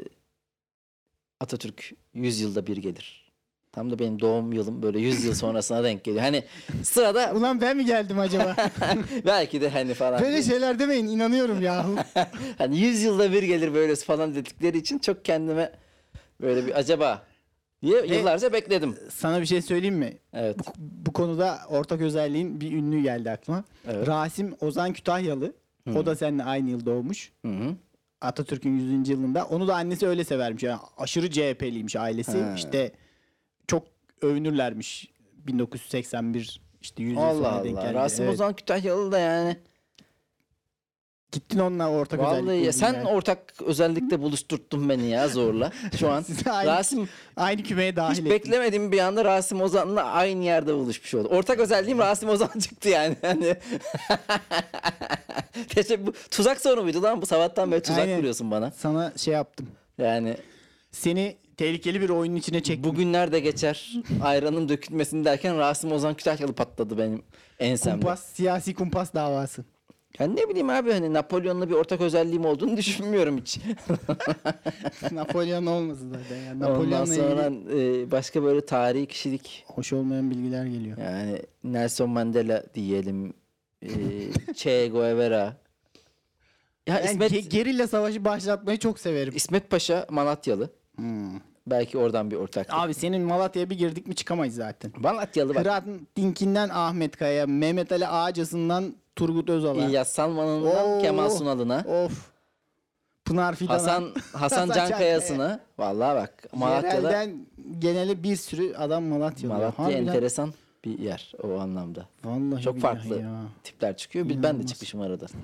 Atatürk 100 yılda bir gelir. Tam da benim doğum yılım böyle 100 yıl sonrasına denk geliyor. Hani sırada *laughs* Ulan ben mi geldim acaba? *laughs* belki de hani falan. Böyle şeyler demeyin inanıyorum yahu. Hani 100 yılda bir gelir böylesi falan dedikleri için çok kendime böyle bir acaba diye yıllarca bekledim. Sana bir şey söyleyeyim mi? Evet. Bu, bu konuda ortak özelliğin bir ünlü geldi aklıma. Evet. Rasim Ozan Kütahyalı. O da seninle aynı yıl doğmuş. Hı hı. Atatürk'ün 100. yılında. Onu da annesi öyle severmiş. Yani aşırı CHP'liymiş ailesi. Ha. İşte çok övünürlermiş 1981 işte 100 yıl Allah sonra denk Allah. geldi. Rasim Evet. Ozan Kütahyalı da yani. Gittin onunla ortak özellik Vallahi ya buldun sen yani. ortak özellikle buluşturttun beni ya zorla. Şu an *laughs* aynı, Rasim aynı kümeye dahil hiç ettin. beklemediğim bir anda Rasim Ozan'la aynı yerde buluşmuş oldu. Ortak özelliğim Rasim Ozan *laughs* çıktı yani. Hani *laughs* Teşekkür, bu tuzak soru muydu lan? Bu sabahtan beri tuzak Aynen. kuruyorsun bana. Sana şey yaptım. Yani Seni tehlikeli bir oyunun içine çektim. bugünler de geçer. Ayranın dökülmesini derken Rasim Ozan Kütahyalı patladı benim ensemde. kumpas, siyasi kumpas davası. Yani ne bileyim abi hani Napolyon'la bir ortak özelliğim olduğunu *laughs* düşünmüyorum hiç. *laughs* Napolyon olmasın zaten. Yani. Ondan Napolyon'la sonra ilgili e, başka böyle tarihi kişilik hoş olmayan bilgiler geliyor. yani Nelson Mandela diyelim. E, *laughs* che Guevara. Ya Ben İsmet ge- gerilla savaşı başlatmayı çok severim. İsmet Paşa Malatyalı. Hmm. Belki oradan bir ortaklık. Abi senin Malatya'ya bir girdik mi çıkamayız zaten. Malatyalı bak. Kıraat'ın Dinkinden Ahmet Kaya, Mehmet Ali Ağacası'ndan Turgut Özal'a. İlyas Salman'ından Oo. Kemal Sunal'ına. Of. Pınar Fidan'a. Hasan Hasan Hasan Cankaya'sına. Vallahi bak Malatya'da Yerelden geneli bir sürü adam Malatyalı. Malatya Harbiden- enteresan bir yer o anlamda. Vallahi Çok farklı. Ya. Tipler çıkıyor. Bir ben de İnanılmaz. çıkmışım arada. *laughs*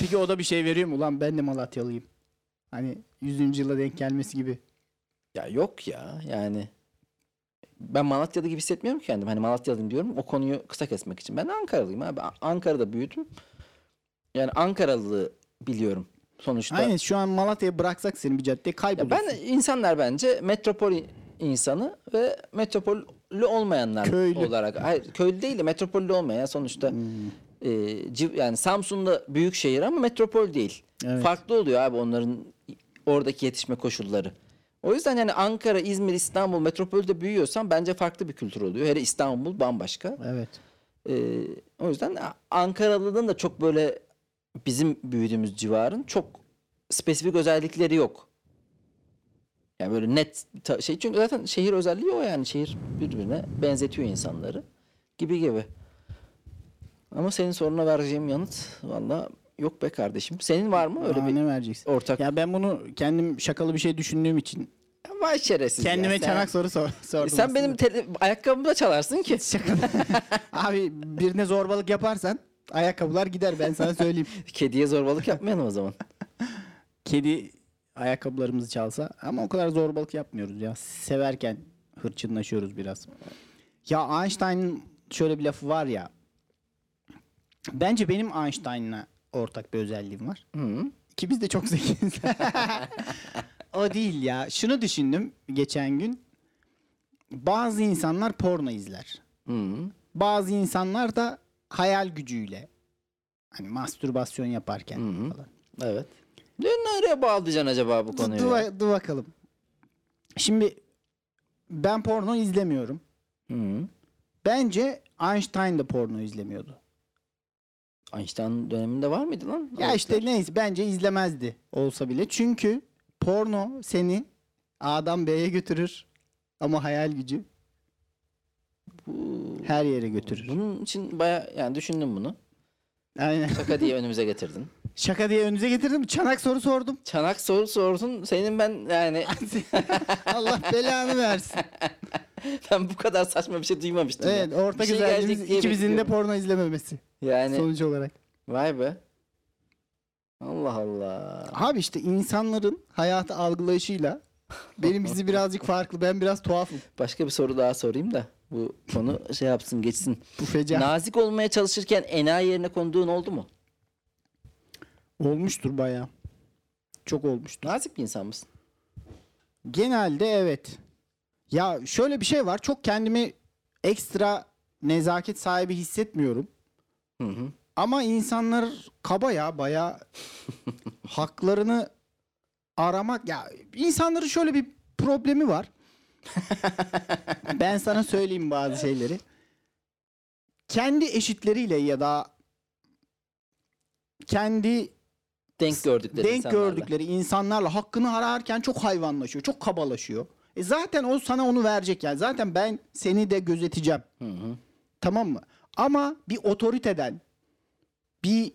Peki o da bir şey veriyor mu? Ulan ben de Malatyalıyım. Hani 100. yıla denk gelmesi gibi. Ya yok ya yani ben Malatyalı gibi hissetmiyorum ki kendim. Hani Malatyalıyım diyorum o konuyu kısa kesmek için. Ben Ankaralıyım abi. Ankara'da büyüdüm. Yani Ankaralı biliyorum sonuçta. Aynen şu an Malatya'ya bıraksak seni bir caddeye Ya kaybolursun. ben insanlar bence metropol insanı ve metropollü olmayanlar Köylü. olarak. Hayır köylü değil de metropollü olmayan sonuçta. Hmm. e, civ- yani Samsun'da büyük şehir ama metropol değil. Evet. Farklı oluyor abi onların oradaki yetişme koşulları. O yüzden yani Ankara, İzmir, İstanbul metropolde büyüyorsan bence farklı bir kültür oluyor. Hele İstanbul bambaşka. Evet. Ee, o yüzden Ankaralı'nın da çok böyle bizim büyüdüğümüz civarın çok spesifik özellikleri yok. Yani böyle net şey çünkü zaten şehir özelliği o yani şehir birbirine benzetiyor insanları gibi gibi. Ama senin soruna vereceğim yanıt valla yok be kardeşim. Senin var mı öyle Aa, bir ne vereceksin? ortak? Ya ben bunu kendim şakalı bir şey düşündüğüm için Vay şerefsiz ya. kendime Sen- çanak soru sor, sordum. Sen aslında. benim tele- ayakkabımı da çalarsın ki. *laughs* Şaka. Abi birine zorbalık yaparsan ayakkabılar gider ben sana söyleyeyim. *laughs* Kediye zorbalık yapmayalım o zaman. *laughs* Kedi ayakkabılarımızı çalsa ama o kadar zorbalık yapmıyoruz ya. Severken hırçınlaşıyoruz biraz. Ya Einstein'ın şöyle bir lafı var ya. Bence benim Einstein'la ortak bir özelliğim var. Hı. İkimiz de çok zekiyiz. *laughs* o değil ya. Şunu düşündüm geçen gün. Bazı insanlar porno izler. Hı. Bazı insanlar da hayal gücüyle hani mastürbasyon yaparken Hı falan. Evet. Ne nereye bağlayacaksın acaba bu konuyu? dur, dur bakalım. Şimdi ben porno izlemiyorum. Hı. Bence Einstein de porno izlemiyordu. Einstein döneminde var mıydı lan? Ya işte neyse bence izlemezdi olsa bile. Çünkü porno seni A'dan B'ye götürür ama hayal gücü Bu- her yere götürür. Bunun için baya yani düşündüm bunu. Aynen. Şaka diye önümüze getirdin. Şaka diye önünüze getirdim. Çanak soru sordum. Çanak soru sordun. Senin ben yani *laughs* Allah belanı versin. *laughs* *laughs* ben bu kadar saçma bir şey duymamıştım. ya. Evet orta Bir şey diye ikimizin de porno izlememesi Yani sonuç olarak. vay be. Allah Allah. Abi işte insanların hayatı algılayışıyla benimkisi birazcık farklı. Ben biraz tuhafım. Başka bir soru daha sorayım da bu konu şey yapsın geçsin. Bu feca. Nazik olmaya çalışırken enayi yerine konduğun oldu mu? Olmuştur bayağı. Çok olmuştur. Nazik bir insan mısın? Genelde evet. Ya şöyle bir şey var. Çok kendimi ekstra nezaket sahibi hissetmiyorum. Hı hı. Ama insanlar kaba ya bayağı *laughs* haklarını aramak ya insanların şöyle bir problemi var. *laughs* ben sana söyleyeyim bazı şeyleri. Kendi eşitleriyle ya da kendi Denk gördükleri denk insanlarla. gördükleri insanlarla hakkını ararken çok hayvanlaşıyor, çok kabalaşıyor. E zaten o sana onu verecek yani. Zaten ben seni de gözeteceğim. Hı hı. Tamam mı? Ama bir otoriteden bir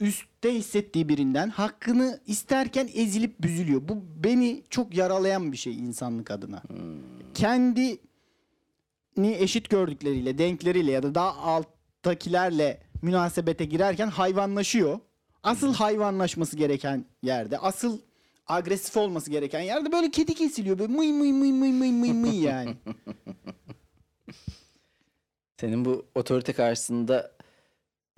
üstte hissettiği birinden hakkını isterken ezilip büzülüyor. Bu beni çok yaralayan bir şey insanlık adına. Kendini eşit gördükleriyle, denkleriyle ya da daha alttakilerle münasebete girerken hayvanlaşıyor. Asıl hayvanlaşması gereken yerde, asıl agresif olması gereken yerde böyle kedi kesiliyor. Böyle mıy mıy mıy mıy mıy mıy mıy yani. *laughs* Senin bu otorite karşısında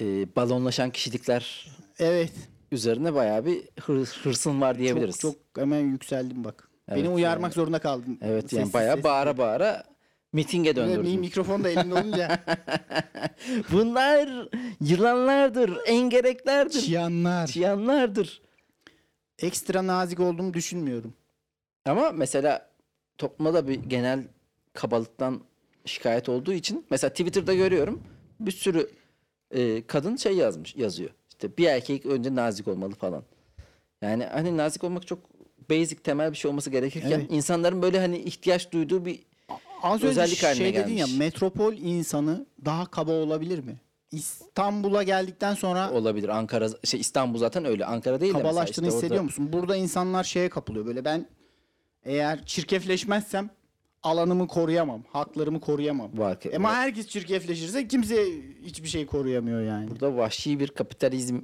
e, balonlaşan kişilikler Evet. üzerine bayağı bir hır, hırsın var diyebiliriz. Çok, çok hemen yükseldim bak. Evet, Beni uyarmak yani- zorunda kaldım. Evet yani Sessiz bayağı sessiz. bağıra bağıra mitinge Ve döndürdün. mikrofon da elimde olunca *laughs* Bunlar yılanlardır, engereklerdir, çıyanlar. çıyanlardır. Ekstra nazik olduğumu düşünmüyorum. Ama mesela toplumda da bir genel kabalıktan şikayet olduğu için mesela Twitter'da görüyorum bir sürü e, kadın şey yazmış yazıyor. İşte bir erkek önce nazik olmalı falan. Yani hani nazik olmak çok basic temel bir şey olması gerekirken Evet. insanların böyle hani ihtiyaç duyduğu bir Az Özellik önce haline şey dedin ya gelmiş. metropol insanı daha kaba olabilir mi? İstanbul'a geldikten sonra olabilir. Ankara şey İstanbul zaten öyle. Ankara değil de mesela kabalaştığını işte hissediyor orada- musun? Burada insanlar şeye kapılıyor böyle ben eğer çirkefleşmezsem alanımı koruyamam, haklarımı koruyamam. Var ki- Ama herkes çirkefleşirse kimse hiçbir şey koruyamıyor yani. Burada vahşi bir kapitalizm,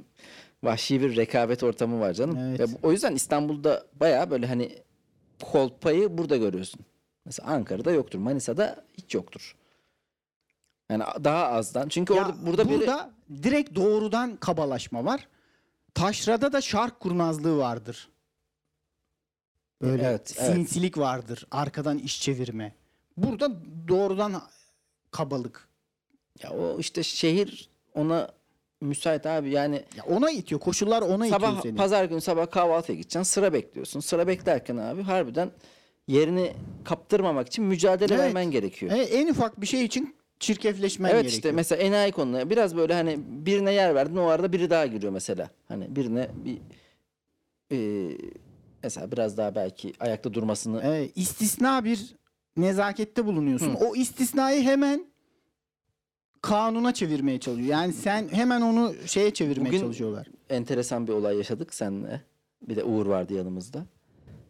vahşi bir rekabet ortamı var canım. Evet. Ve bu- o yüzden İstanbul'da bayağı böyle hani kolpayı burada görüyorsun. Mesela Ankara'da yoktur. Manisa'da hiç yoktur. Yani daha azdan. Çünkü Ya orada burada biri burada direkt doğrudan kabalaşma var. Taşrada da şark kurnazlığı vardır. Böyle Evet, evet. sinsilik vardır. Arkadan iş çevirme. Burada doğrudan kabalık. ya o işte şehir ona müsait abi. Yani Ya ona itiyor. Koşullar ona sabah itiyor seni. pazar günü sabah kahvaltıya gideceksin. Sıra bekliyorsun. Sıra beklerken abi harbiden yerini kaptırmamak için mücadele Evet. vermen gerekiyor. E, en ufak bir şey için çirkefleşmen Evet gerekiyor. işte mesela enayi konuları biraz böyle hani birine yer verdin o arada biri daha giriyor mesela. Hani birine bir e, mesela biraz daha belki ayakta durmasını E, istisna bir nezakette bulunuyorsun. O istisnayı hemen kanuna çevirmeye çalışıyor. Yani sen hemen onu şeye çevirmeye Bugün- çalışıyorlar. enteresan bir olay yaşadık seninle. Bir de Uğur vardı yanımızda.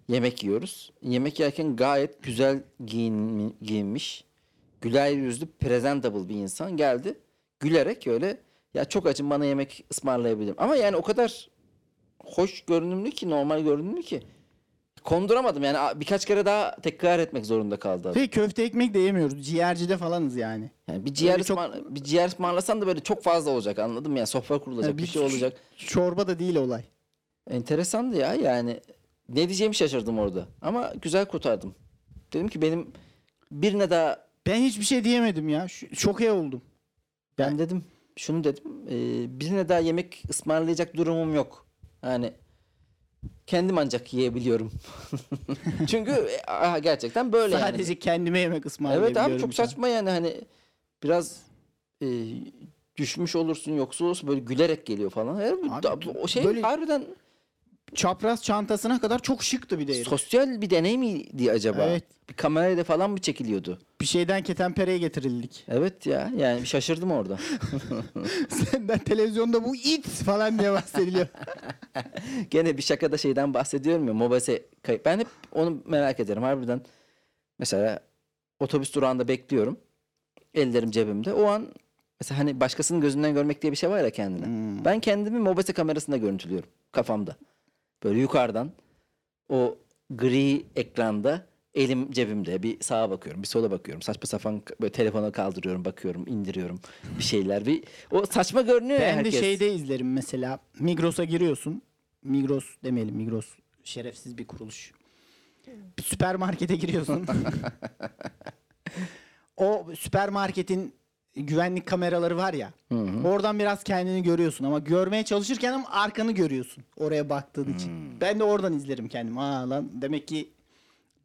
Yemek yiyoruz. Yemek yerken gayet güzel giyinmi- giyinmiş. Güler yüzlü, presentable bir insan geldi. Gülerek öyle ya çok acım bana yemek ısmarlayabilirim. Ama yani o kadar hoş görünümlü ki, normal görünümlü ki. Konduramadım yani birkaç kere daha tekrar etmek zorunda kaldı. Peki köfte ekmek de yemiyoruz. Ciğercide falanız yani. Yani bir ciğer Öyle çok- ısmar- bir ciğer ısmarlasan da böyle çok fazla olacak anladın mı? Yani sofra kurulacak, bir bir şey olacak. Çorba da değil olay. Enteresandı ya yani. Ne diyeceğimi şaşırdım orada. Ama güzel kurtardım. Dedim ki benim birine daha Ben hiçbir şey diyemedim ya. Ş- Şoke oldum. ben dedim şunu dedim. e, birine daha yemek ısmarlayacak durumum yok. Yani kendim ancak yiyebiliyorum. *laughs* Çünkü e, aha, gerçekten böyle yani. Sadece kendime yemek Evet ısmarlayabiliyorum. abi çok saçma yani hani biraz e, düşmüş olursun yoksa olursun böyle gülerek geliyor falan. Her, Abi, o şey böyle- harbiden Çapraz çantasına kadar çok şıktı bir de. herif. sosyal bir deney miydi acaba? Evet. Bir kamerayla falan mı çekiliyordu? Bir şeyden ketenpereye getirildik. Evet ya yani bir şaşırdım orada. *laughs* Senden televizyonda bu it falan diye bahsediliyor. *laughs* Gene bir şakada şeyden bahsediyorum ya Mobese kayıp. Ben hep onu merak ederim harbiden. Mesela otobüs durağında bekliyorum. Ellerim cebimde. O an mesela hani başkasının gözünden görmek diye bir şey var ya kendine. Hmm. Ben kendimi Mobese kamerasında görüntülüyorum kafamda. Böyle yukarıdan o gri ekranda elim cebimde bir sağa bakıyorum bir sola bakıyorum saçma sapan böyle telefona kaldırıyorum bakıyorum indiriyorum bir şeyler bir o saçma görünüyor ya Ben de herkes. şeyde izlerim mesela. Migros'a giriyorsun. Migros demeyelim. Migros şerefsiz bir kuruluş. Bir süpermarkete giriyorsun. *laughs* o süpermarketin güvenlik kameraları var ya. Oradan biraz kendini görüyorsun ama görmeye çalışırken ama arkanı görüyorsun oraya baktığın için. Ben de oradan izlerim kendimi. Aa lan demek ki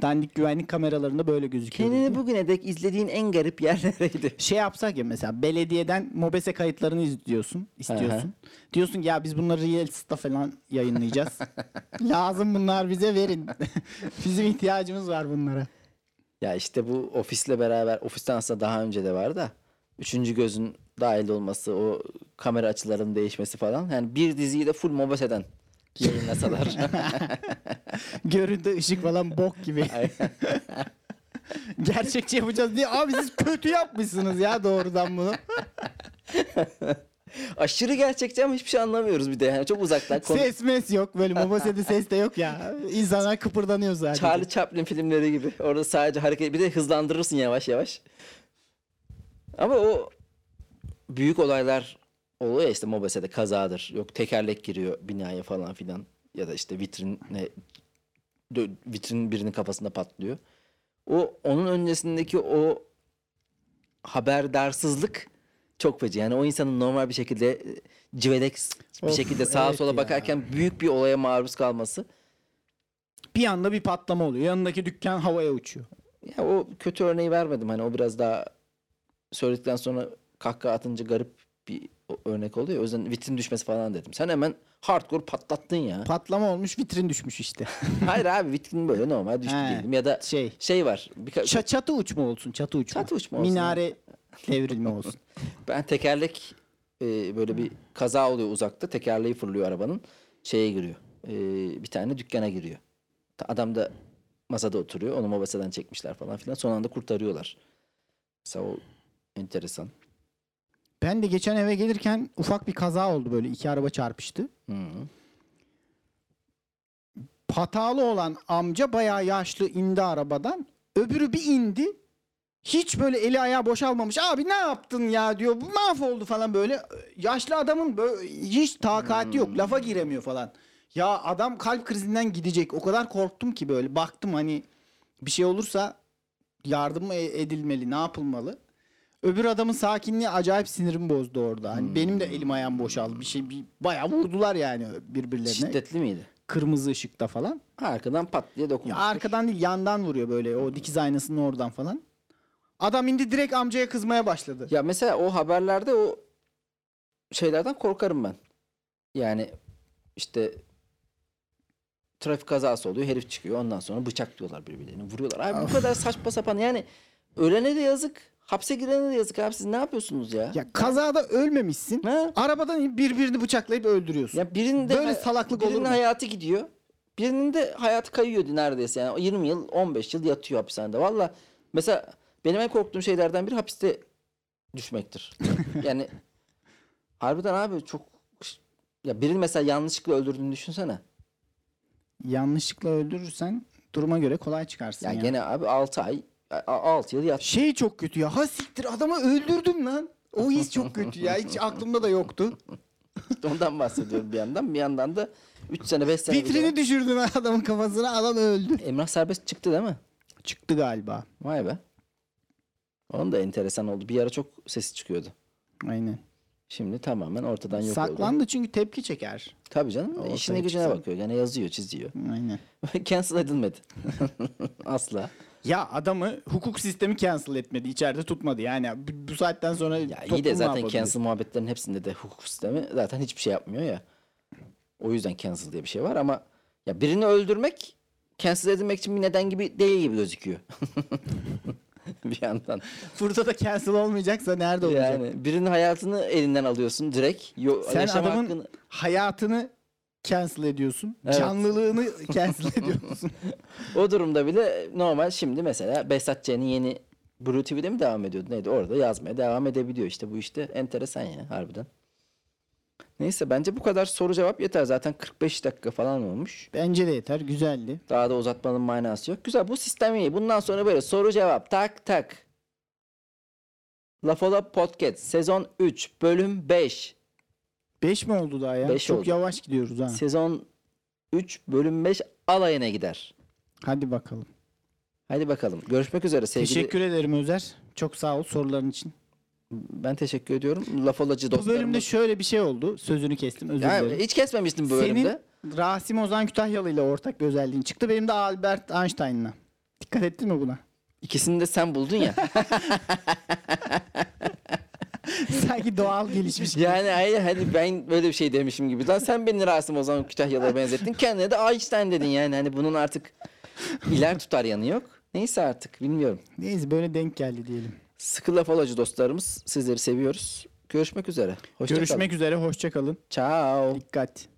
dandik güvenlik kameralarında böyle gözüküyor. Kendini bugüne dek izlediğin en garip yer nereydi? *laughs* şey yapsak ya mesela belediyeden mobese kayıtlarını izliyorsun, istiyorsun. Diyorsun ki ya biz bunları Reels'ta falan yayınlayacağız. *laughs* Lazım bunlar bize verin. *laughs* Bizim ihtiyacımız var bunlara. Ya işte bu ofisle beraber ofisten aslında daha önce de var da üçüncü gözün dahil olması o kamera açılarının değişmesi falan yani bir diziyi de full Mobese'den yayınlasalar. *laughs* Görüntü, ışık falan bok gibi. *laughs* Gerçekçi yapacağız diye. Abi siz kötü yapmışsınız ya doğrudan bunu. *laughs* Aşırı gerçekçi ama hiçbir şey anlamıyoruz bir de yani çok uzaktan. Konu- Ses mes yok. Böyle Mobese'de ses de yok ya. İnsanlar kıpırdanıyor sadece. Charlie Chaplin filmleri gibi. Orada sadece hareket bir de hızlandırırsın yavaş yavaş. Ama o büyük olaylar oluyor ya işte Mobese'de kazadır. Yok tekerlek giriyor binaya falan filan. Ya da işte vitrine dö- vitrin birinin kafasında patlıyor. O onun öncesindeki o haberdarsızlık çok feci. Yani o insanın normal bir şekilde civelek bir Of, şekilde sağa evet sola ya. bakarken büyük bir olaya maruz kalması. Bir anda bir patlama oluyor. Yanındaki dükkan havaya uçuyor. Ya o kötü örneği vermedim. Hani o biraz daha söyledikten sonra kahkaha atınca garip bir örnek oluyor. O yüzden vitrin düşmesi falan dedim. Sen hemen hardcore patlattın ya. Patlama olmuş vitrin düşmüş işte. *laughs* Hayır abi vitrin böyle normal düştü He, diyelim. Ya da Şey şey var. Birka- Ça- çatı uçma olsun, çatı uçma. Çatı uçma olsun, Minare devrilme olsun. *laughs* ben tekerlek e, böyle bir kaza oluyor uzakta. Tekerleği fırlıyor arabanın. Şeye giriyor. E, bir tane dükkana giriyor. Ta- Adam da masada oturuyor. Onu mobeseden çekmişler falan filan. Son anda kurtarıyorlar. Mesela o enteresan. Ben de geçen eve gelirken ufak bir kaza oldu böyle. iki araba çarpıştı. Hı. Hatalı olan amca bayağı yaşlı indi arabadan. Öbürü bir indi. Hiç böyle eli ayağı boşalmamış. Abi ne yaptın ya diyor. Bu mahvoldu falan böyle. Yaşlı adamın böyle hiç takati yok. Lafa giremiyor falan. Ya adam kalp krizinden gidecek. O kadar korktum ki böyle. Baktım hani bir şey olursa yardım e- edilmeli, ne yapılmalı? Öbür adamın sakinliği acayip sinirimi bozdu orada. Hani benim de elim ayağım boşaldı. Bir şey bir bayağı vurdular yani birbirlerine. Şiddetli miydi? Kırmızı ışıkta falan. Arkadan pat diye dokunmuş. Ya arkadan değil yandan vuruyor böyle o dikiz aynasının oradan falan. Adam indi direkt amcaya kızmaya başladı. Ya mesela o haberlerde o şeylerden korkarım ben. Yani işte trafik kazası oluyor herif çıkıyor ondan sonra bıçaklıyorlar birbirlerini vuruyorlar. Abi bu kadar saçma sapan yani ölene de yazık hapse girene de yazık abi siz ne yapıyorsunuz ya? Ya kazada ölmemişsin. Ha? Arabadan inip birbirini bıçaklayıp öldürüyorsun. Ya birinin de Böyle salaklık birinin olur mu? hayatı gidiyor. Birinin de hayatı kayıyordu neredeyse yani O 20 yıl 15 yıl yatıyor hapishanede. Valla mesela benim en korktuğum şeylerden biri hapiste düşmektir. *laughs* yani harbiden abi çok ya birini mesela yanlışlıkla öldürdüğünü düşünsene. Yanlışlıkla öldürürsen duruma göre kolay çıkarsın Ya ya. gene abi 6 ay 6 yıl yat. Şey çok kötü ya. Ha siktir adamı öldürdüm lan. O his çok kötü ya. Hiç aklımda da yoktu. *laughs* Ondan bahsediyorum bir yandan. Bir yandan da 3 sene 5 sene. Vitrini düşürdün adamın kafasına adam öldü. Emrah serbest çıktı değil mi? Çıktı galiba. Vay be. Onun da enteresan oldu. Bir ara çok sesi çıkıyordu. Aynen. Şimdi tamamen ortadan yok oldu. Saklandı çünkü tepki çeker. Tabii canım. Ortaya işine gücüne çıksın. bakıyor. Yani yazıyor, çiziyor. Aynen. *laughs* Cancel edilmedi. *laughs* Asla. Ya adamı hukuk sistemi cancel etmedi. içeride tutmadı. Yani bu, saatten sonra Ya iyi de zaten cancel muhabbetlerin hepsinde de hukuk sistemi zaten hiçbir şey yapmıyor ya. O yüzden cancel diye bir şey var ama ya birini öldürmek cancel edilmek için bir neden gibi değil gibi gözüküyor. *laughs* bir yandan. Burada da cancel olmayacaksa nerede olacak? Yani birinin hayatını elinden alıyorsun direkt. Yo, Sen adamın hakkını- hayatını cancel ediyorsun. Evet. Canlılığını *laughs* cancel ediyorsun. O durumda bile normal şimdi mesela Behzat Ç'nin yeni Blue TV'de mi devam ediyordu neydi orada yazmaya devam edebiliyor işte bu işte enteresan ya harbiden. Neyse bence bu kadar soru cevap yeter zaten 45 dakika falan olmuş. Bence de yeter. Güzeldi. Daha da uzatmanın manası yok. Güzel bu sistem iyi. Bundan sonra böyle soru cevap tak tak. Lafola Podcast sezon 3 bölüm 5. 5 mi oldu daha ya? Beş Çok oldu. yavaş gidiyoruz ha. Sezon 3 bölüm 5 alayına gider. Hadi bakalım. Hadi bakalım. Görüşmek üzere sevgili. Teşekkür ederim Özer. Çok sağ ol soruların için. Ben teşekkür ediyorum. Lafolacı Bu dostlarım. bölümde şöyle bir şey oldu. Sözünü kestim. Özür Yani dilerim. hiç kesmemiştim bu bölümde. Senin Rasim Ozan Kütahyalı ile ortak bir özelliğin çıktı. Benim de Albert Einstein'la. Dikkat ettin mi buna? İkisini de sen buldun ya. *laughs* *laughs* Sanki doğal gelişmiş gibi. yani hayır hani ben böyle bir şey demişim gibi. Lan sen beni Rasim Ozan Kütahyalı'ya benzettin. Kendine de Einstein dedin yani. Hani bunun artık iler tutar yanı yok. Neyse artık bilmiyorum. Neyse böyle denk geldi diyelim. Sıkı lafolacı dostlarımız sizleri seviyoruz. Görüşmek üzere. Hoşça Görüşmek üzere. Hoşça kalın. Ciao. Dikkat.